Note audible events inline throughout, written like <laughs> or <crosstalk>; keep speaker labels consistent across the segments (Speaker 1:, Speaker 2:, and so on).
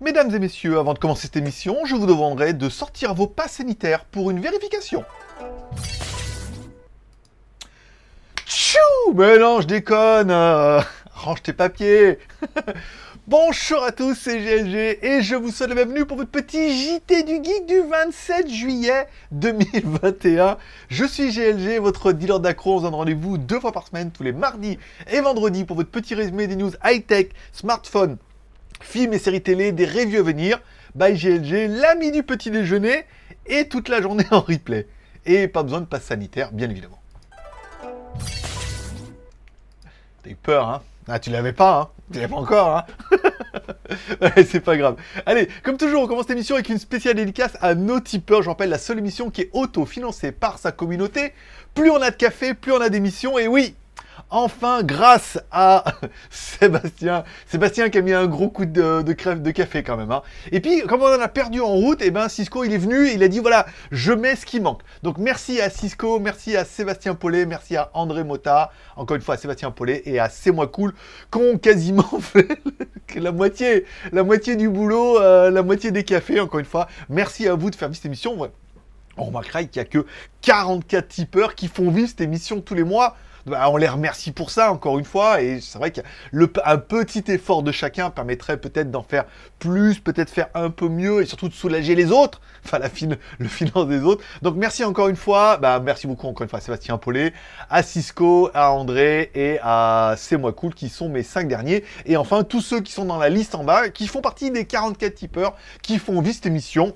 Speaker 1: Mesdames et messieurs, avant de commencer cette émission, je vous demanderai de sortir vos passes sanitaires pour une vérification. Tchou Mais non, je déconne euh, <laughs> Range tes papiers <laughs> Bonjour à tous, c'est GLG et je vous souhaite la bienvenue pour votre petit JT du Geek du 27 juillet 2021. Je suis GLG, votre dealer d'accro. On se donne rendez-vous deux fois par semaine, tous les mardis et vendredis pour votre petit résumé des news high-tech, smartphone, films et séries télé, des reviews à venir. By GLG, l'ami du petit déjeuner et toute la journée en replay. Et pas besoin de passe sanitaire, bien évidemment. T'as eu peur, hein? Ah, tu l'avais pas, hein? Tu l'avais pas encore, hein? <laughs> C'est pas grave. Allez, comme toujours, on commence l'émission avec une spéciale dédicace à nos tipeurs. Je rappelle, la seule émission qui est auto-financée par sa communauté. Plus on a de café, plus on a d'émissions. Et oui, enfin grâce à <laughs> Sébastien. Sébastien qui a mis un gros coup de, de crève de café quand même. hein. Et puis, comme on en a perdu en route, et ben Cisco il est venu, il a dit voilà, je mets ce qui manque. Donc merci à Cisco, merci à Sébastien Paulet, merci à André Mota, encore une fois à Sébastien Paulet et à C'est moi cool, qui ont quasiment <laughs> fait la moitié, la moitié du boulot, euh, la moitié des cafés, encore une fois. Merci à vous de faire vivre cette émission. On remarquera qu'il n'y a que 44 tipeurs qui font vivre cette émission tous les mois. Bah, on les remercie pour ça, encore une fois. Et c'est vrai qu'un petit effort de chacun permettrait peut-être d'en faire plus, peut-être faire un peu mieux et surtout de soulager les autres. <laughs> Enfin, la fin, le finance des autres. Donc, merci encore une fois. Bah, merci beaucoup encore une fois à Sébastien Paulet, à Cisco, à André et à C'est moi cool qui sont mes cinq derniers. Et enfin, tous ceux qui sont dans la liste en bas, qui font partie des 44 tipeurs qui font vivre cette émission.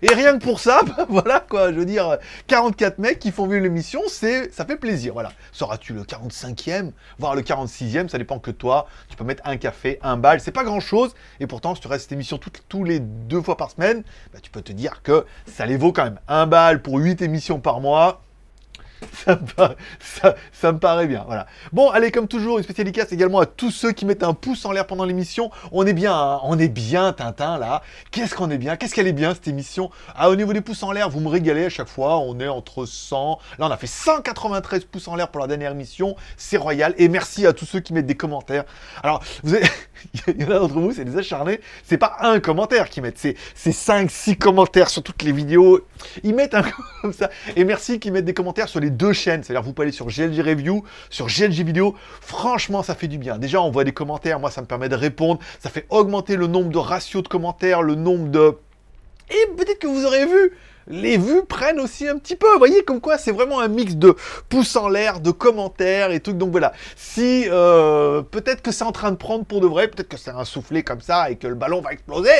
Speaker 1: Et rien que pour ça, <laughs> bah, voilà quoi, je veux dire, 44 mecs qui font vivre l'émission, ça fait plaisir, voilà. Seras-tu le 45e, voire le 46e, ça dépend que toi. Tu peux mettre un café, un bal, c'est pas grand chose. Et pourtant, si tu restes cette émission tous les deux fois par semaine, bah, tu peux te dire que ça les vaut quand même. Un bal pour 8 émissions par mois. Ça me, paraît, bien, voilà. Bon, allez, comme toujours, une spéciale dédicace également à tous ceux qui mettent un pouce en l'air pendant l'émission. On est bien, hein, on est bien, Tintin, là. Qu'est-ce qu'on est bien? Qu'est-ce qu'elle est bien, cette émission? Ah, au niveau des pouces en l'air, vous me régalez à chaque fois. On est entre 100... Là, on a fait 193 pouces en l'air pour la dernière émission. C'est royal. Et merci à tous ceux qui mettent des commentaires. Alors, <laughs> il y en a d'entre vous, c'est des acharnés. C'est pas un commentaire qu'ils mettent, c'est 5, 6 commentaires sur toutes les vidéos. Ils mettent un <laughs> comme ça. Et merci qu'ils mettent des commentaires sur les deux chaînes. C'est-à-dire, vous pouvez aller sur GLG Review, sur GLG Vidéo. Franchement, ça fait du bien. Déjà, on voit des commentaires. Moi, ça me permet de répondre. Ça fait augmenter le nombre de ratios de commentaires, le nombre de. Et peut-être que vous aurez vu, les vues prennent aussi un petit peu. Vous voyez, comme quoi c'est vraiment un mix de pouces en l'air, de commentaires et tout. Donc voilà, si euh, peut-être que c'est en train de prendre pour de vrai, peut-être que c'est un soufflé comme ça et que le ballon va exploser.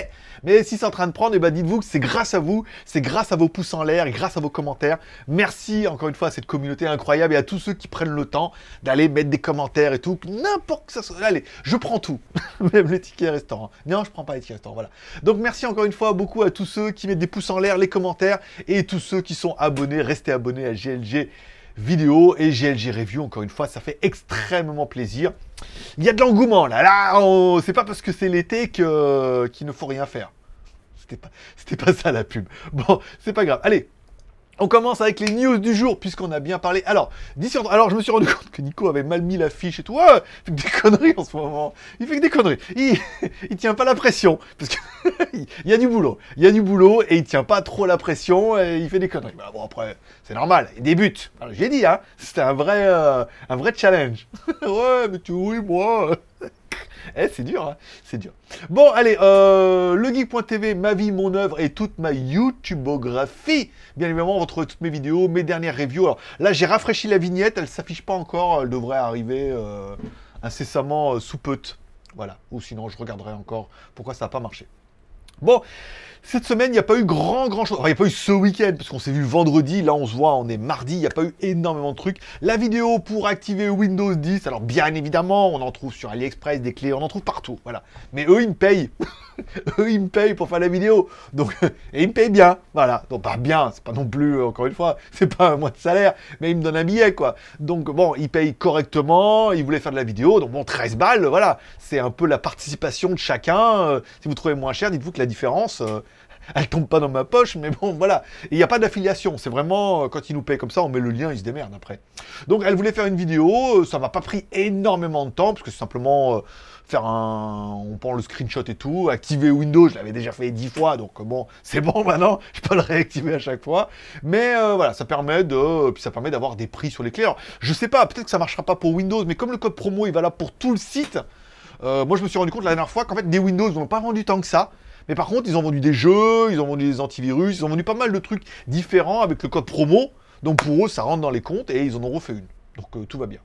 Speaker 1: Mais si c'est en train de prendre, eh ben dites-vous que c'est grâce à vous, c'est grâce à vos pouces en l'air et grâce à vos commentaires. Merci encore une fois à cette communauté incroyable et à tous ceux qui prennent le temps d'aller mettre des commentaires et tout. N'importe que ça soit. Allez, je prends tout. <laughs> Même les tickets restaurants. Non, je prends pas les tickets restaurants. Voilà. Donc merci encore une fois beaucoup à tous ceux qui mettent des pouces en l'air, les commentaires et tous ceux qui sont abonnés. Restez abonnés à GLG vidéo et GLG review. Encore une fois, ça fait extrêmement plaisir. Il y a de l'engouement là. Là, c'est pas parce que c'est l'été qu'il ne faut rien faire. C'était pas, c'était pas ça la pub. Bon, c'est pas grave. Allez. On commence avec les news du jour, puisqu'on a bien parlé. Alors, alors je me suis rendu <laughs> compte que Nico avait mal mis la fiche et tout. Ouais, il fait que des conneries en ce moment. Il fait que des conneries. Il, <laughs> il tient pas la pression, parce que <laughs> il y a du boulot. Il y a du boulot et il tient pas trop la pression et il fait des conneries. Bah bon après, c'est normal. Il débute. J'ai dit, hein, c'était un vrai, euh, un vrai challenge. ouais, mais tu oui, moi. <laughs> Eh, c'est dur, hein c'est dur. Bon, allez, euh, legeek.tv, ma vie, mon œuvre et toute ma YouTubeographie. Bien évidemment, on retrouve toutes mes vidéos, mes dernières reviews. Alors là, j'ai rafraîchi la vignette, elle s'affiche pas encore, elle devrait arriver euh, incessamment euh, sous peu. Voilà, ou sinon je regarderai encore pourquoi ça n'a pas marché. Bon, cette semaine, il n'y a pas eu grand, grand chose. Enfin, il n'y a pas eu ce week-end, parce qu'on s'est vu vendredi. Là, on se voit, on est mardi. Il n'y a pas eu énormément de trucs. La vidéo pour activer Windows 10. Alors, bien évidemment, on en trouve sur AliExpress des clés, on en trouve partout. Voilà. Mais eux, ils me payent. <laughs> eux, ils me payent pour faire la vidéo. Donc, <laughs> et ils me payent bien. Voilà. Donc, pas bien. C'est pas non plus, euh, encore une fois, <laughs> c'est pas un mois de salaire. Mais ils me donnent un billet, quoi. Donc, bon, ils payent correctement. Ils voulaient faire de la vidéo. Donc, bon, 13 balles, voilà. C'est un peu la participation de chacun. Euh, si vous trouvez moins cher, dites-vous que la différence, euh, elle tombe pas dans ma poche, mais bon, voilà. Il n'y a pas d'affiliation. C'est vraiment, euh, quand ils nous payent comme ça, on met le lien, ils se démerdent après. Donc, elle voulait faire une vidéo. euh, Ça m'a pas pris énormément de temps, parce que c'est simplement, faire un, on prend le screenshot et tout, activer Windows, je l'avais déjà fait dix fois, donc bon, <laughs> c'est bon maintenant, je peux le réactiver à chaque fois. Mais voilà, ça permet de, puis ça permet d'avoir des prix sur les clés. Alors, je sais pas, peut-être que ça marchera pas pour Windows, mais comme le code promo il va là pour tout le site, moi je me suis rendu compte la dernière fois qu'en fait des Windows n'ont pas vendu tant que ça. Mais par contre, ils ont vendu des jeux, ils ont vendu des antivirus, ils ont vendu pas mal de trucs différents avec le code promo. Donc pour eux, ça rentre dans les comptes et ils en ont refait une. Donc euh, tout va bien.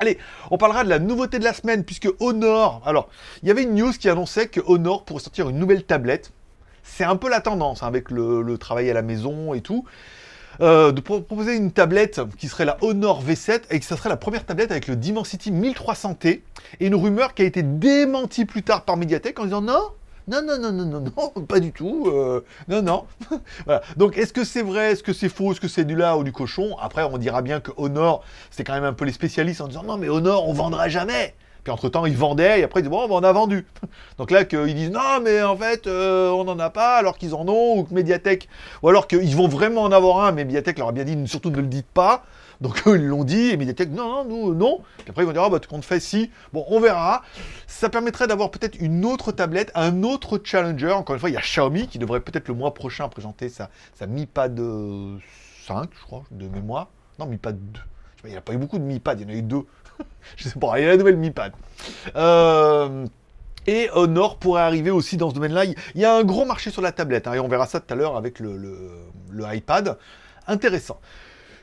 Speaker 1: Allez, on parlera de la nouveauté de la semaine, puisque Honor. Alors, il y avait une news qui annonçait que Honor pourrait sortir une nouvelle tablette. C'est un peu la tendance hein, avec le, travail à la maison et tout. Euh, de proposer une tablette qui serait la Honor V7 et que ça serait la première tablette avec le Dimensity 1300T. Et une rumeur qui a été démentie plus tard par Mediatek en disant non, non, non, non, non, non, non, <laughs> pas du tout. Euh, non, non. <laughs> voilà. Donc, est-ce que c'est vrai Est-ce que c'est faux Est-ce que c'est du lard ou du cochon? Après, on dira bien que Honor, c'était quand même un peu les spécialistes en disant non, mais Honor, on vendra jamais. Puis entre-temps, ils vendaient, et après, ils disent, bon, on a vendu. <laughs> Donc là, qu'ils disent, non, mais en fait, euh, on n'en a pas, alors qu'ils en ont, ou que Mediatek, ou alors qu'ils vont vraiment en avoir un, mais Mediatek leur a bien dit, surtout ne le dites pas. Donc eux, <laughs> ils l'ont dit, et Mediatek, non, non, nous, non. Puis après, ils vont dire, ah, bah, qu'on fait si? Bon, on verra. Ça permettrait d'avoir peut-être une autre tablette, un autre challenger. Encore une fois, il y a Xiaomi qui devrait peut-être le mois prochain présenter sa, sa Mi Pad 5, je crois, de mémoire. Non, Mi Pad 2. Il n'y a pas eu beaucoup de Mi Pad, il y en a eu deux. <laughs> je sais pas, il y a la nouvelle Mi Pad. Euh, et Honor pourrait arriver aussi dans ce domaine-là. Il y a un gros marché sur la tablette, hein, et on verra ça tout à l'heure avec le, le iPad. Intéressant.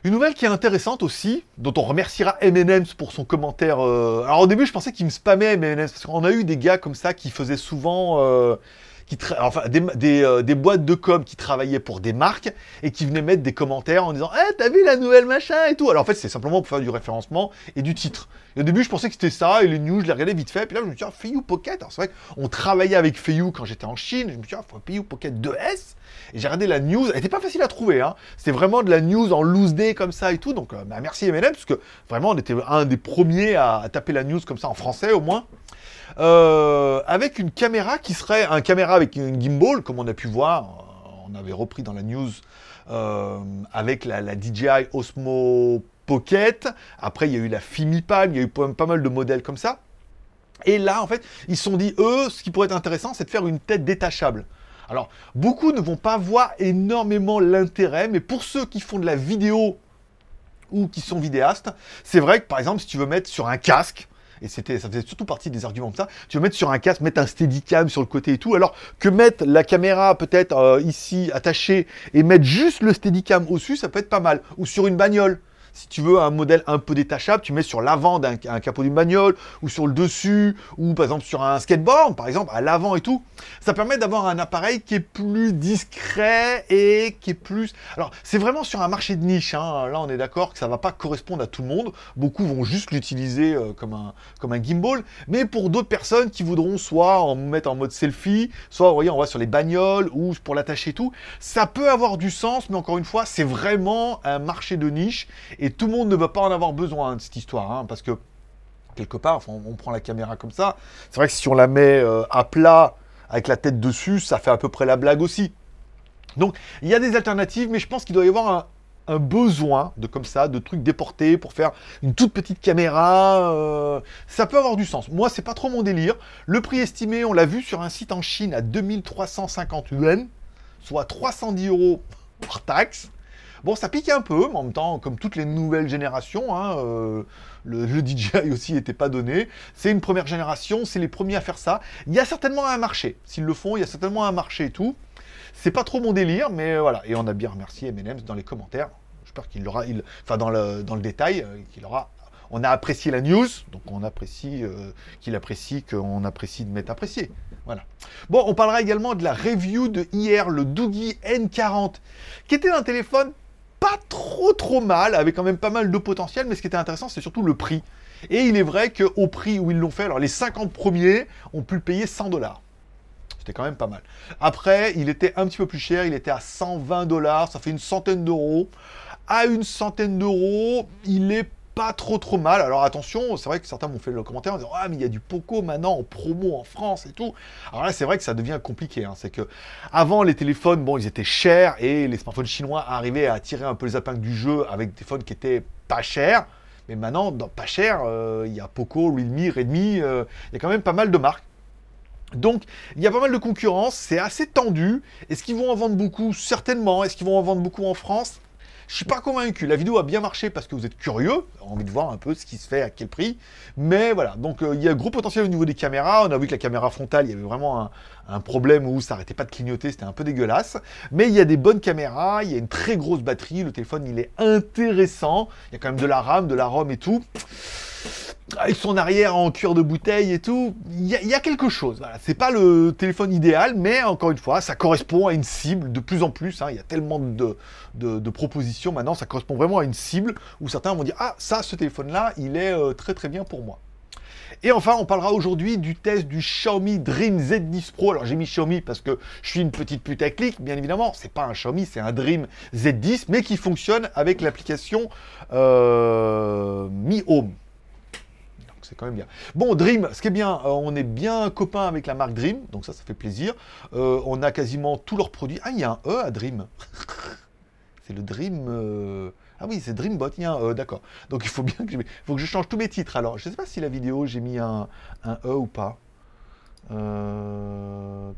Speaker 1: Une nouvelle qui est intéressante aussi, dont on remerciera M&M's pour son commentaire. Euh, alors au début, je pensais qu'il me spammait M&M's parce qu'on a eu des gars comme ça qui faisaient souvent euh, enfin, euh, des, boîtes de com qui travaillaient pour des marques et qui venaient mettre des commentaires en disant Eh, t'as vu la nouvelle machin et tout? Alors en fait, c'est simplement pour faire du référencement et du titre. Et au début, je pensais que c'était ça, et les news, je les regardais vite fait. Puis là, je me suis dit, ah, Pocket? C'est vrai qu'on travaillait avec Feiyu quand j'étais en Chine. Je me suis dit, ah, Feiyu Pocket 2S. Et j'ai regardé la news. Elle n'était pas facile à trouver. Hein. C'était vraiment de la news en loose day comme ça et tout. Donc, euh, bah, merci MLM, parce que vraiment, on était un des premiers à taper la news comme ça en français au moins. Euh, avec une caméra qui serait un caméra avec une gimbal, comme on a pu voir, on avait repris dans la news euh, avec la, DJI Osmo Pocket. Après, il y a eu la Fimipal, il y a eu pas mal de modèles comme ça. Et là, en fait, ils se sont dit, eux, ce qui pourrait être intéressant, c'est de faire une tête détachable. Alors, beaucoup ne vont pas voir énormément l'intérêt, mais pour ceux qui font de la vidéo ou qui sont vidéastes, c'est vrai que par exemple, si tu veux mettre sur un casque, et c'était, ça faisait surtout partie des arguments de ça. Tu veux mettre sur un casque, mettre un steadicam sur le côté et tout, alors que mettre la caméra peut-être euh, ici attachée et mettre juste le steadicam au-dessus, ça peut être pas mal. Ou sur une bagnole si tu veux un modèle un peu détachable, tu mets sur l'avant d'un capot d'une bagnole, ou sur le dessus, ou par exemple sur un skateboard, par exemple, à l'avant et tout. Ça permet d'avoir un appareil qui est plus discret et qui est plus... Alors, c'est vraiment sur un marché de niche, hein. là on est d'accord que ça va pas correspondre à tout le monde. Beaucoup vont juste l'utiliser euh, comme, un, comme un gimbal, mais pour d'autres personnes qui voudront soit en mettre en mode selfie, soit, voyez, on va sur les bagnoles, ou pour l'attacher et tout, ça peut avoir du sens, mais encore une fois, c'est vraiment un marché de niche, et et tout le monde ne va pas en avoir besoin de cette histoire, hein, parce que quelque part, on, prend la caméra comme ça. C'est vrai que si on la met euh, à plat avec la tête dessus, ça fait à peu près la blague aussi. Donc il y a des alternatives, mais je pense qu'il doit y avoir un, besoin de comme ça, de trucs déportés pour faire une toute petite caméra. Euh, ça peut avoir du sens. Moi, c'est pas trop mon délire. Le prix estimé, on l'a vu sur un site en Chine à 2350 yuan, soit 310 euros par taxe. Bon, ça pique un peu, mais en même temps, comme toutes les nouvelles générations, hein, euh, le, DJI <laughs> aussi n'était pas donné. C'est une première génération, c'est les premiers à faire ça. Il y a certainement un marché. S'ils le font, il y a certainement un marché et tout. C'est pas trop mon délire, mais euh, voilà. Et on a bien remercié M&M's dans les commentaires. J'espère qu'il l'aura, il, enfin dans le, détail, euh, qu'il aura on a apprécié la news, donc on apprécie qu'il apprécie qu'on apprécie de m'être apprécié. Voilà. Bon, on parlera également de la review de hier, le Doogie N40, qui était un téléphone pas trop trop mal, avec quand même pas mal de potentiel, mais ce qui était intéressant, c'est surtout le prix. Et il est vrai qu'au prix où ils l'ont fait, alors les 50 premiers ont pu le payer 100 dollars. C'était quand même pas mal. Après, il était un petit peu plus cher, il était à 120 dollars, ça fait une centaine d'euros. À une centaine d'euros, il est pas trop trop mal. Alors attention, c'est vrai que certains m'ont fait le commentaire en disant Ah, mais il y a du Poco maintenant en promo en France et tout. Alors là, c'est vrai que ça devient compliqué. Hein. C'est que avant, les téléphones, bon, ils étaient chers et les smartphones chinois arrivaient à tirer un peu les épingles du jeu avec des téléphones qui étaient pas chers. Mais maintenant, dans pas cher, euh, il y a Poco, Realme, Redmi, euh, il y a quand même pas mal de marques. Donc, il y a pas mal de concurrence, c'est assez tendu. Est-ce qu'ils vont en vendre beaucoup? Certainement. Est-ce qu'ils vont en vendre beaucoup en France? Je suis pas convaincu. La vidéo a bien marché parce que vous êtes curieux, envie de voir un peu ce qui se fait, à quel prix. Mais voilà, donc euh, il y a gros potentiel au niveau des caméras. On a vu que la caméra frontale, il y avait vraiment un, problème où ça arrêtait pas de clignoter, c'était un peu dégueulasse. Mais il y a des bonnes caméras, il y a une très grosse batterie, le téléphone il est intéressant. Il y a quand même de la RAM, de la ROM et tout avec son arrière en cuir de bouteille et tout, il y, a quelque chose. Voilà. C'est pas le téléphone idéal, mais encore une fois, ça correspond à une cible de plus en plus. Hein. Il y a tellement de, propositions maintenant, ça correspond vraiment à une cible où certains vont dire Ah, ça, ce téléphone-là, il est euh, très très bien pour moi. Et enfin, on parlera aujourd'hui du test du Xiaomi Dream Z10 Pro. Alors j'ai mis Xiaomi parce que je suis une petite pute à clic, bien évidemment. C'est pas un Xiaomi, c'est un Dream Z10, mais qui fonctionne avec l'application euh, Mi Home c'est quand même bien. Bon, Dream, ce qui est bien, euh, on est bien copains avec la marque Dream, donc ça, ça fait plaisir. Euh, on a quasiment tous leurs produits. Ah, il y a un E à Dream. <laughs> c'est le Dream. Euh, ah oui, c'est Dreambot, il y a un E, d'accord. Donc il faut bien que je... faut que je change tous mes titres. Alors, je ne sais pas si la vidéo, j'ai mis un, E ou pas. Non,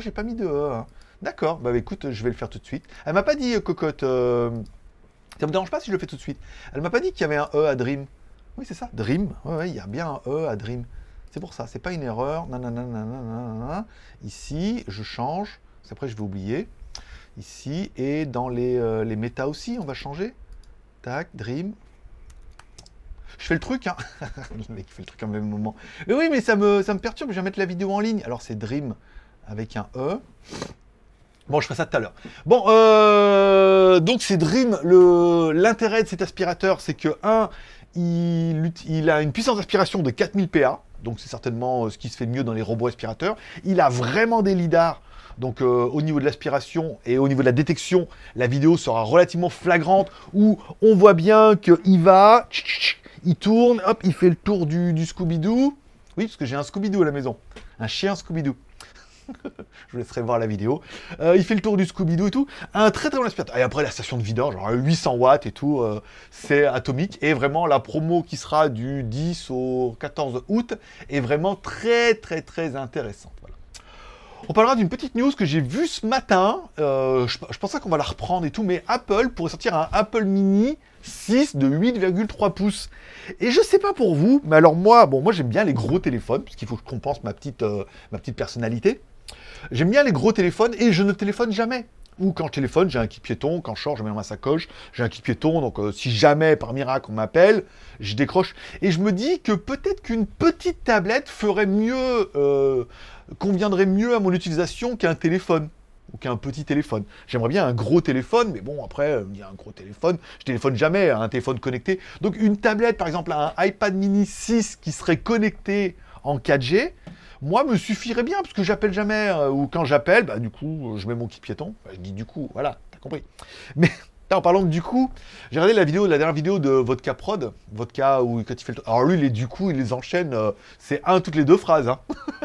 Speaker 1: j'ai pas mis de E. Hein. D'accord, bah écoute, je vais le faire tout de suite. Elle m'a pas dit, cocotte. Ça me dérange pas si je le fais tout de suite. Elle m'a pas dit qu'il y avait un E à Dream. Oui, c'est ça, Dream. Oui, il y a bien un E à Dream. C'est pour ça, c'est pas une erreur. Ici, je change. Après, je vais oublier. Ici, et dans les, euh, les méta aussi, on va changer. Tac, Dream. Je fais le truc, hein. <laughs> mec fait le truc en même moment. Oui, mais ça me, ça me perturbe, je vais mettre la vidéo en ligne. Alors, c'est Dream avec un E. Bon, je ferai ça tout à l'heure. Bon, euh, donc c'est Dream. L'intérêt de cet aspirateur, c'est que, un, il, a une puissance d'aspiration de 4000 PA, donc c'est certainement euh, ce qui se fait mieux dans les robots aspirateurs. Il a vraiment des lidars, donc euh, au niveau de l'aspiration et au niveau de la détection, la vidéo sera relativement flagrante, où on voit bien qu'il va, il tourne, hop, il fait le tour du, du Scooby-Doo. Oui, parce que j'ai un Scooby-Doo à la maison, un chien Scooby-Doo. <laughs> je vous laisserai voir la vidéo. Euh, il fait le tour du Scooby-Doo et tout. Un très très bon aspirateur. Et après, la station de vidange, genre 800 watts et tout, euh, c'est atomique. Et vraiment, la promo qui sera du 10 au 14 août est vraiment très très très intéressante. On parlera d'une petite news que j'ai vue ce matin. Euh, je, pensais qu'on va la reprendre et tout, mais Apple pourrait sortir un Apple Mini 6 de 8,3 pouces. Et je sais pas pour vous, mais alors moi, bon, moi j'aime bien les gros téléphones, puisqu'il faut que je compense ma petite personnalité. J'aime bien les gros téléphones et je ne téléphone jamais. Ou quand je téléphone, j'ai un kit piéton, quand je sors, je mets dans ma sacoche, j'ai un kit piéton, donc euh, si jamais par miracle on m'appelle, je décroche. Et je me dis que peut-être qu'une petite tablette ferait mieux, euh, conviendrait mieux à mon utilisation qu'un téléphone ou qu'un petit téléphone. J'aimerais bien un gros téléphone, mais bon, après, euh, il y a un gros téléphone, je téléphone jamais un téléphone connecté. Donc une tablette, par exemple, un iPad mini 6 qui serait connecté en 4G, moi, me suffirait bien, parce que j'appelle jamais, euh, ou quand j'appelle, bah, du coup, je mets mon kit piéton. je dis du coup, voilà, t'as compris. Mais en parlant du coup, j'ai regardé la vidéo, la dernière vidéo de Vodka Prod, Vodka où quand il fait. Alors lui, les du coup, il les enchaîne, euh, c'est un toutes les deux phrases. Hein.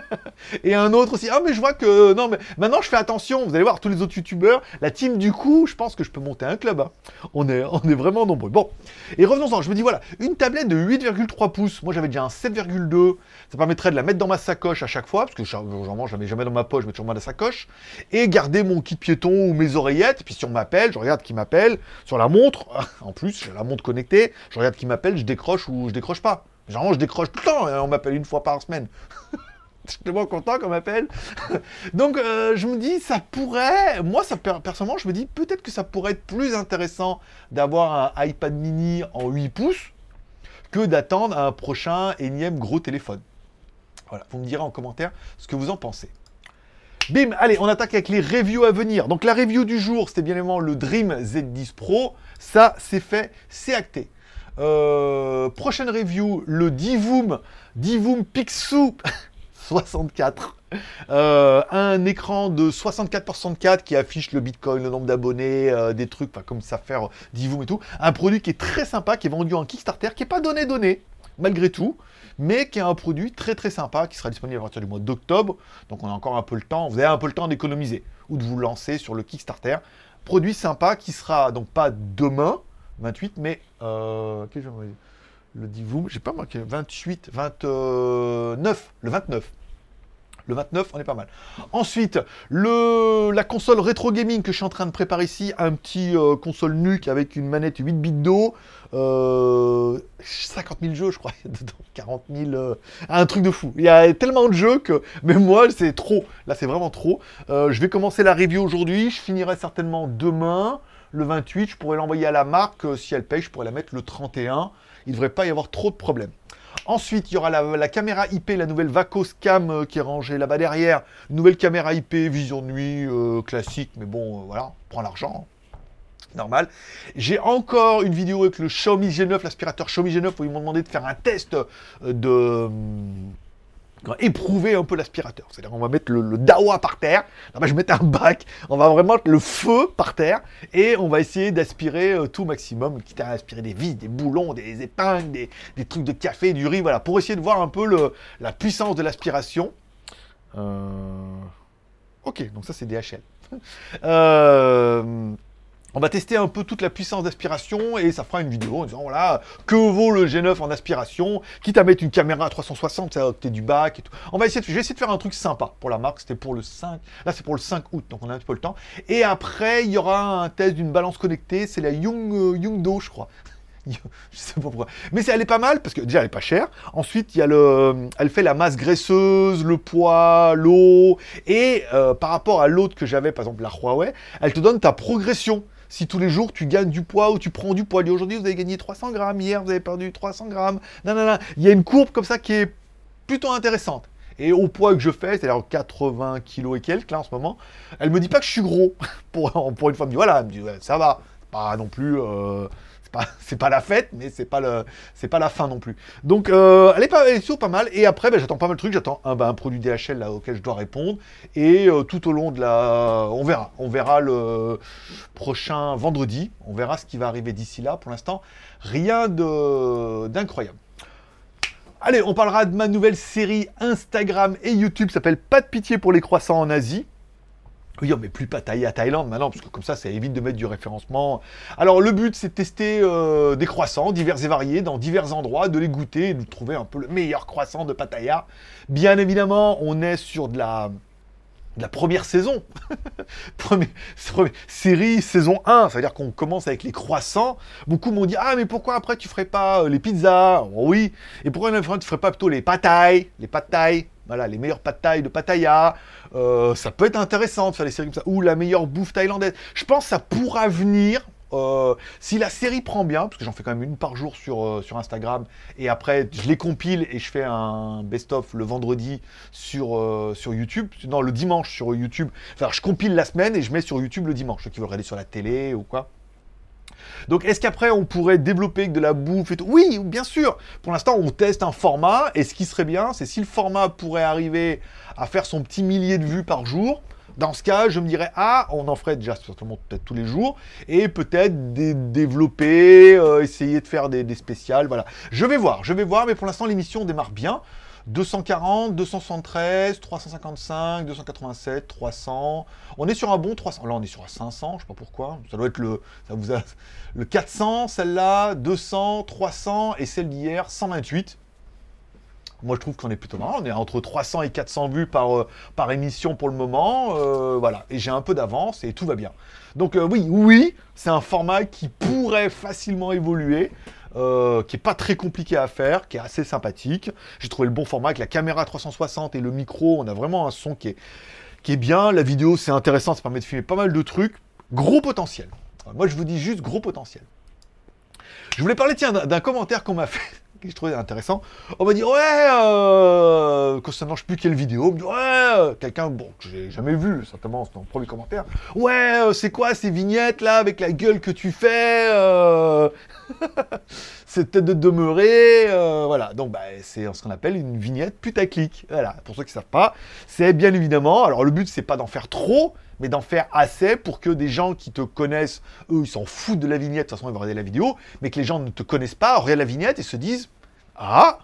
Speaker 1: <laughs> et un autre aussi. Ah mais je vois que non mais maintenant je fais attention. Vous allez voir tous les autres youtubeurs, la team du coup, je pense que je peux monter un club. Hein. On est on est vraiment nombreux. Bon et revenons-en. Je me dis voilà une tablette de 8,3 pouces. Moi j'avais déjà un 7,2. Ça permettrait de la mettre dans ma sacoche à chaque fois parce que généralement je jamais dans ma poche, je mets toujours dans la sacoche et garder mon kit piéton ou mes oreillettes. Et puis si on m'appelle, je regarde qui m'appelle sur la montre. <laughs> En plus j'ai la montre connectée. Je regarde qui m'appelle, je décroche ou je décroche pas. Généralement je décroche tout le temps. Hein. On m'appelle une fois par semaine. <laughs> je suis tellement content qu'on m'appelle. <laughs> Donc euh, je me dis, ça pourrait, moi personnellement, je me dis peut-être que ça pourrait être plus intéressant d'avoir un iPad mini en 8 pouces que d'attendre un prochain énième gros téléphone. Voilà, vous me direz en commentaire ce que vous en pensez. Bim, allez, on attaque avec les reviews à venir. Donc la review du jour, c'était bien évidemment le Dream Z10 Pro. Ça, c'est fait, c'est acté. Euh, prochaine review, le Divoom, Divoom Pixu 64. Euh, un écran de 64 par 64 qui affiche le bitcoin, le nombre d'abonnés, euh, des trucs, comme ça faire Divoom et tout. Un produit qui est très sympa, qui est vendu en Kickstarter, qui n'est pas donné donné, malgré tout, mais qui est un produit très très sympa, qui sera disponible à partir du mois d'octobre. Donc on a encore un peu le temps, vous avez un peu le temps d'économiser ou de vous lancer sur le Kickstarter. Produit sympa qui sera donc pas demain, 28, mais euh, le Divoom, j'ai pas marqué 28, 29, le 29. Le 29, on est pas mal. Ensuite, la console rétro gaming que je suis en train de préparer ici, un petit euh, console nuque avec une manette 8 bits d'eau, euh, 50 000 jeux, je crois, <laughs> dedans, 40 000, euh, un truc de fou. Il y a tellement de jeux que, même moi, c'est trop. Là, c'est vraiment trop. Euh, je vais commencer la review aujourd'hui, je finirai certainement demain, le 28. Je pourrais l'envoyer à la marque, euh, si elle paye, je pourrais la mettre le 31. Il ne devrait pas y avoir trop de problèmes. Ensuite, il y aura la, caméra IP, la nouvelle Vacos Cam euh, qui est rangée là-bas derrière. Nouvelle caméra IP, vision de nuit, euh, classique, mais bon, euh, voilà, on prend l'argent. hein. Normal. J'ai encore une vidéo avec le Xiaomi G9, l'aspirateur Xiaomi G9, où ils m'ont demandé de faire un test de... éprouver un peu l'aspirateur. C'est-à-dire on va mettre le, dawa par terre, là-bas je vais mettre un bac, on va vraiment mettre le feu par terre, et on va essayer d'aspirer euh, tout maximum, quitte à aspirer des vis, des boulons, des épingles, des, trucs de café, du riz, voilà, pour essayer de voir un peu la puissance de l'aspiration. Euh, Ok, donc ça c'est DHL. <laughs> Euh, On va tester un peu toute la puissance d'aspiration et ça fera une vidéo en disant voilà, que vaut le G9 en aspiration, quitte à mettre une caméra à 360, ça va du bac et tout. On va essayer de, faire un truc sympa pour la marque, c'était pour le 5, là c'est pour le 5 août, donc on a un petit peu le temps. Et après, il y aura un test d'une balance connectée, c'est la Young, euh, Youngdo, je crois. <laughs> je sais pas pourquoi. Mais elle est pas mal parce que déjà elle est pas chère. Ensuite, il y a le, elle fait la masse graisseuse, le poids, l'eau. Et euh, par rapport à l'autre que j'avais, par exemple la Huawei, elle te donne ta progression. Si tous les jours tu gagnes du poids ou tu prends du poids, aujourd'hui vous avez gagné 300 grammes, hier vous avez perdu 300 grammes, non. Il y a une courbe comme ça qui est plutôt intéressante. Et au poids que je fais, c'est-à-dire 80 kilos et quelques là en ce moment, elle me dit pas que je suis gros. <laughs> pour, une fois, elle me dit voilà, me dit ça va, pas non plus. euh, <laughs> c'est pas, la fête, mais c'est pas le, c'est pas la fin non plus. Donc, euh, elle est pas, elle pas mal. Et après, ben, j'attends pas mal de trucs. J'attends un, ben, un produit DHL là auquel je dois répondre. Et euh, tout au long de la, on verra, on verra le prochain vendredi. On verra ce qui va arriver d'ici là. Pour l'instant, rien d'incroyable. Allez, on parlera de ma nouvelle série Instagram et YouTube, s'appelle Pas de pitié pour les croissants en Asie. Oui, met plus à Thaïlande maintenant, parce que comme ça, ça évite de mettre du référencement. Alors, le but, c'est de tester euh, des croissants divers et variés dans divers endroits, de les goûter de trouver un peu le meilleur croissant de Pattaya. Bien évidemment, on est sur de la, première saison. <laughs> Première- série saison 1, c'est-à-dire qu'on commence avec les croissants. Beaucoup m'ont dit Ah, mais pourquoi après tu ferais pas euh, les pizzas? Oui. Et pourquoi tu ferais pas plutôt les patailles Les patailles voilà, les meilleures patailles de Pattaya. Euh, ça peut être intéressant de faire des séries comme ça. Ou la meilleure bouffe thaïlandaise. Je pense que ça pourra venir. euh, si la série prend bien, parce que j'en fais quand même une par jour sur, euh, Instagram, et après je les compile et je fais un best-of le vendredi sur, sur YouTube, non le dimanche sur YouTube, enfin je compile la semaine et je mets sur YouTube le dimanche, ceux qui veulent regarder sur la télé ou quoi. Donc est-ce qu'après on pourrait développer de la bouffe et tout? Oui, bien sûr. Pour l'instant, on teste un format et ce qui serait bien, c'est si le format pourrait arriver à faire son petit millier de vues par jour. Dans ce cas, je me dirais ah, on en ferait déjà certainement peut-être tous les jours et peut-être dé- développer, euh, essayer de faire des, des spéciales. Voilà, je vais voir, je vais voir, mais pour l'instant l'émission démarre bien. 240, 273, 355, 287, 300. On est sur un bon 300. Là, on est sur un 500, je sais pas pourquoi. Ça doit être le, ça vous a, le 400, celle-là, 200, 300 et celle d'hier, 128. Moi, je trouve qu'on est plutôt marrant. On est entre 300 et 400 vues par, euh, par émission pour le moment. euh, voilà. Et j'ai un peu d'avance et tout va bien. Donc, euh, oui, oui, c'est un format qui pourrait facilement évoluer. Euh, qui est pas très compliqué à faire, qui est assez sympathique. J'ai trouvé le bon format avec la caméra 360 et le micro. On a vraiment un son qui est, qui est bien. La vidéo, c'est intéressant, ça permet de filmer pas mal de trucs. Gros potentiel. Moi, je vous dis juste gros potentiel. Je voulais parler, tiens, d'un d'un commentaire qu'on m'a fait, que je trouvais intéressant. On m'a dit, ouais, euh, concernant je sais plus quelle vidéo, on ouais, euh, quelqu'un, bon, que j'ai jamais vu, certainement, dans le premier commentaire. Ouais, euh, c'est quoi ces vignettes là, avec la gueule que tu fais euh... <laughs> Peut-être de demeurer, euh, voilà. Donc, bah, c'est ce qu'on appelle une vignette putaclic. Voilà, pour ceux qui savent pas, c'est bien évidemment. Alors, le but, c'est pas d'en faire trop, mais d'en faire assez pour que des gens qui te connaissent, eux, ils s'en foutent de la vignette, de toute façon, ils vont regarder la vidéo, mais que les gens ne te connaissent pas, regardent la vignette et se disent Ah,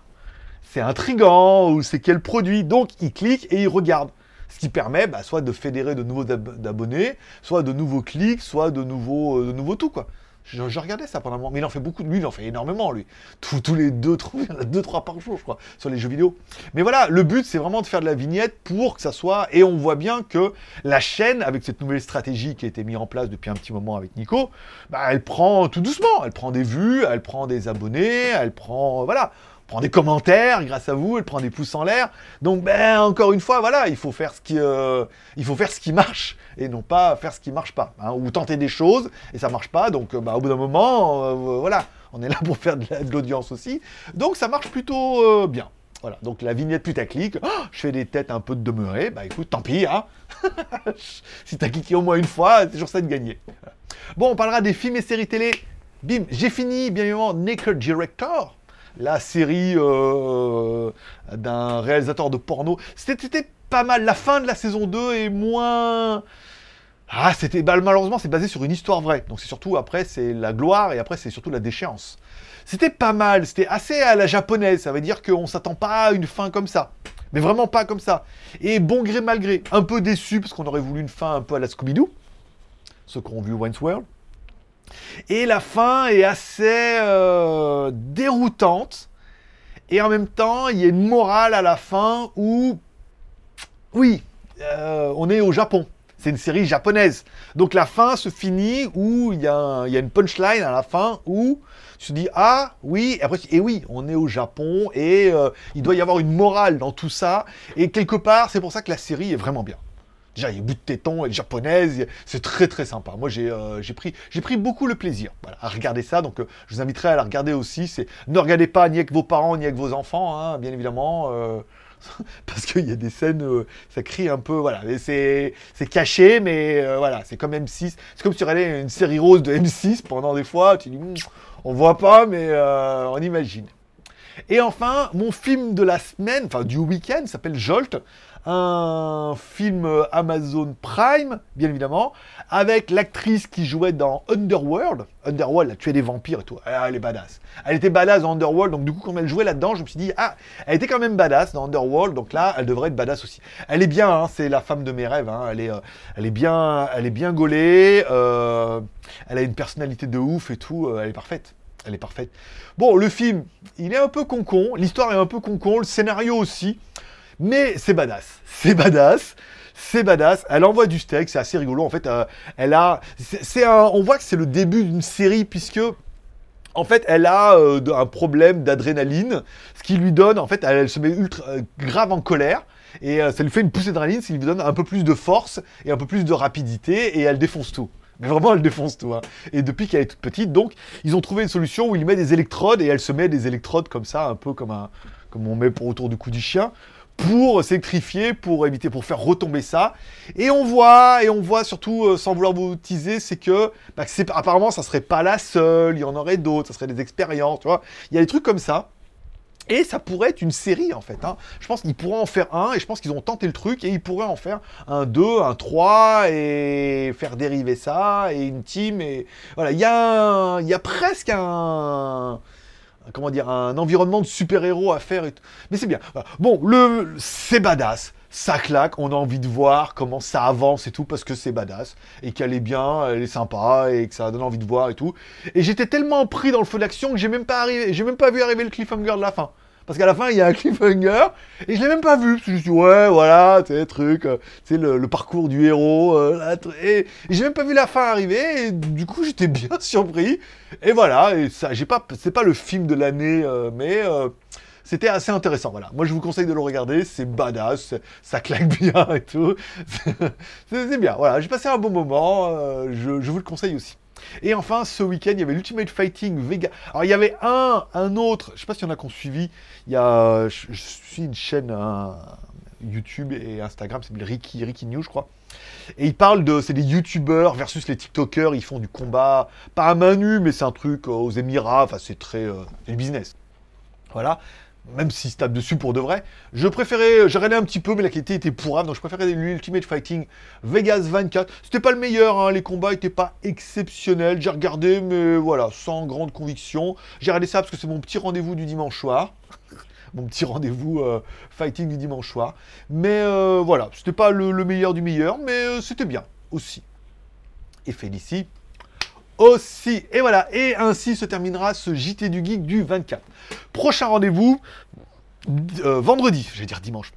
Speaker 1: c'est intrigant, ou c'est quel produit. Donc, ils cliquent et ils regardent. Ce qui permet bah, soit de fédérer de nouveaux ab- abonnés, soit de nouveaux clics, soit de nouveaux, euh, de nouveaux tout, quoi. Je, regardais ça pendant un moment, mais il en fait beaucoup. Lui, il en fait énormément, lui. Tous, les deux, trois, deux, trois par jour, je crois, sur les jeux vidéo. Mais voilà, le but, c'est vraiment de faire de la vignette pour que ça soit. Et on voit bien que la chaîne, avec cette nouvelle stratégie qui a été mise en place depuis un petit moment avec Nico, bah, elle prend tout doucement. Elle prend des vues, elle prend des abonnés, elle prend. Voilà prend des commentaires grâce à vous, elle prend des pouces en l'air. Donc, ben, encore une fois, voilà, il faut faire ce qui, euh, il faut faire ce qui marche et non pas faire ce qui marche pas. hein. ou tenter des choses et ça marche pas. Donc, bah, au bout d'un moment, euh, voilà, on est là pour faire de la- de l'audience aussi. Donc, ça marche plutôt bien. Voilà, donc la vignette putaclic, oh, je fais des têtes un peu de demeuré, bah écoute, tant pis, hein. <laughs> si t'as cliqué au moins une fois, c'est toujours ça de gagner. Bon, on parlera des films et séries télé. Bim, j'ai fini, bien évidemment, Naked Director, la série euh, d'un réalisateur de porno. C'était pas mal. La fin de la saison 2 est moins. Ah, c'était bah, malheureusement c'est basé sur une histoire vraie. Donc c'est surtout après c'est la gloire et après c'est surtout la déchéance. C'était pas mal, c'était assez à la japonaise. Ça veut dire qu'on s'attend pas à une fin comme ça. Mais vraiment pas comme ça. Et bon gré mal gré, un peu déçu parce qu'on aurait voulu une fin un peu à la Scooby-Doo. Ceux qui ont vu Wayne's World. Et la fin est assez euh, déroutante. Et en même temps, il y a une morale à la fin où, oui, euh, on est au Japon. C'est une série japonaise. Donc la fin se finit où il y, a une punchline à la fin où tu te dis ah oui, et oui, on est au Japon et euh, il doit y avoir une morale dans tout ça. Et quelque part, c'est pour ça que la série est vraiment bien. Déjà, il y a bout de téton, elle est japonaise, c'est très très sympa. Moi, j'ai euh, pris, pris beaucoup le plaisir à regarder ça, donc euh, je vous inviterai à la regarder aussi. Ne regardez pas ni avec vos parents ni avec vos enfants, hein, bien évidemment. euh, <laughs> parce qu'il y a des scènes, ça crie un peu, voilà, c'est caché, mais voilà, c'est comme M6, c'est comme si tu regardais une série rose de M6 pendant des fois, tu dis, Hum, on voit pas, mais on imagine. Et enfin, mon film de la semaine, enfin du week-end, s'appelle Jolt, un film euh, Amazon Prime, bien évidemment, avec l'actrice qui jouait dans Underworld. Underworld, a tué des vampires et tout. Ah, elle est badass. Elle était badass dans Underworld, donc du coup, quand elle jouait là-dedans, je me suis dit, ah, elle était quand même badass dans Underworld, donc là, elle devrait être badass aussi. Elle est bien, hein, c'est la femme de mes rêves. hein, Elle, est, euh, elle, est bien, elle est bien gaulée, euh, elle a une personnalité de ouf et tout, elle est parfaite. Elle est parfaite. Bon, le film, il est un peu concon, l'histoire est un peu concon, le scénario aussi, mais c'est badass. C'est badass. C'est badass. Elle envoie du steak, c'est assez rigolo. En fait, euh, elle a, c'est un, on voit que c'est le début d'une série puisque en fait, elle a euh, un problème d'adrénaline, ce qui lui donne, en fait, elle, se met ultra euh, grave en colère. Et ça lui fait une poussée d'adrénaline, ce qui lui donne un peu plus de force et un peu plus de rapidité, et elle défonce tout. Mais vraiment, elle défonce tout. hein. Et depuis qu'elle est toute petite, donc, ils ont trouvé une solution où il met des électrodes, et elle se met des électrodes comme ça, un peu comme, un, comme on met pour autour du cou du chien, pour s'électrifier, pour éviter, pour faire retomber ça. Et on voit, et on voit surtout, euh, sans vouloir vous teaser, c'est que, bah, apparemment, ça serait pas la seule, il y en aurait d'autres, ça serait des expériences, tu vois. Il y a des trucs comme ça. Et ça pourrait être une série en fait. hein. Je pense qu'ils pourraient en faire un et je pense qu'ils ont tenté le truc et ils pourraient en faire un 2, un 3 et faire dériver ça et une team et voilà. Il y a, y a presque un comment dire un environnement de super-héros à faire et tout. Mais c'est bien. Bon, le c'est badass. Ça claque, on a envie de voir comment ça avance et tout parce que c'est badass et qu'elle est bien, elle est sympa et que ça donne envie de voir et tout. Et j'étais tellement pris dans le feu d'action que j'ai même pas arrivé, j'ai même pas vu arriver le cliffhanger de la fin. Parce qu'à la fin, il y a un <laughs> cliffhanger, et je l'ai même pas vu. Parce que je suis ouais, voilà, tu sais, truc, euh, tu le, parcours du héros. euh, et, j'ai même pas vu la fin arriver, et du coup, j'étais <laughs> bien surpris. Et voilà, ça, j'ai pas, c'est pas le film de l'année, euh, mais c'était assez intéressant. Voilà, moi, je vous conseille de le regarder, c'est badass, ça claque bien et tout. <laughs> C'est bien, voilà, j'ai passé un bon moment, euh, je, vous le conseille aussi. Et enfin, ce week-end, il y avait l'Ultimate Fighting Vega. Alors, il y avait un, un autre, je sais pas s'il y en a qui ont suivi. Il y a, je, suis une chaîne YouTube et Instagram, c'est Ricky, Ricky News, je crois. Et ils parlent de, c'est des YouTubeurs versus les TikTokers. Ils font du combat, pas à main nue, mais c'est un truc euh, aux Émirats. Enfin, c'est très, euh, business. Voilà. Même s'ils se tapent dessus pour de vrai. Je préférais, j'ai regardé un petit peu, mais la qualité était pourrave, donc je préférais l'Ultimate Fighting Vegas 24. C'était pas le meilleur, hein, les combats étaient pas exceptionnels. J'ai regardé, mais voilà, sans grande conviction. J'ai regardé ça parce que c'est mon petit rendez-vous du dimanche soir. <laughs> mon petit rendez-vous euh, fighting du dimanche soir. Mais euh, voilà, c'était pas le, le meilleur du meilleur, mais euh, c'était bien aussi. Et Félicie, aussi. Et voilà, et ainsi se terminera ce JT du Geek du 24. Prochain rendez-vous euh, vendredi, je vais dire dimanche.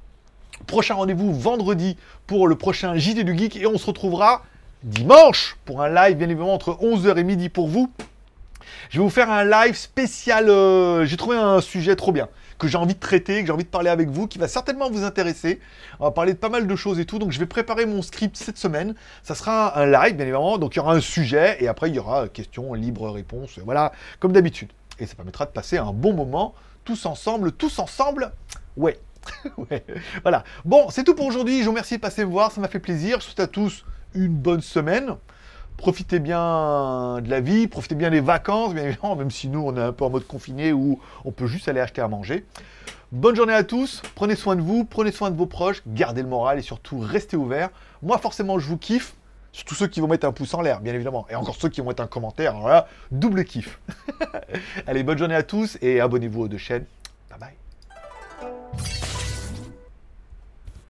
Speaker 1: Prochain rendez-vous vendredi pour le prochain JT du Geek et on se retrouvera dimanche pour un live bien évidemment entre 11h et midi pour vous. Je vais vous faire un live spécial, euh, j'ai trouvé un sujet trop bien que j'ai envie de traiter, que j'ai envie de parler avec vous, qui va certainement vous intéresser. On va parler de pas mal de choses et tout. Donc je vais préparer mon script cette semaine. Ça sera un live, bien évidemment. Donc il y aura un sujet et après il y aura questions, libre réponse, voilà, comme d'habitude. Et ça permettra de passer un bon moment tous ensemble, tous ensemble. Ouais. <laughs> ouais. Voilà. Bon, c'est tout pour aujourd'hui. Je vous remercie de passer me voir. Ça m'a fait plaisir. Je souhaite à tous une bonne semaine profitez bien de la vie, profitez bien des vacances, bien évidemment, même si nous, on est un peu en mode confiné où on peut juste aller acheter à manger. Bonne journée à tous, prenez soin de vous, prenez soin de vos proches, gardez le moral et surtout restez ouverts. Moi, forcément, je vous kiffe, surtout ceux qui vont mettre un pouce en l'air, bien évidemment, et encore ceux qui vont mettre un commentaire, alors là, double kiff. <laughs> Allez, bonne journée à tous et abonnez-vous aux deux chaînes. Bye bye.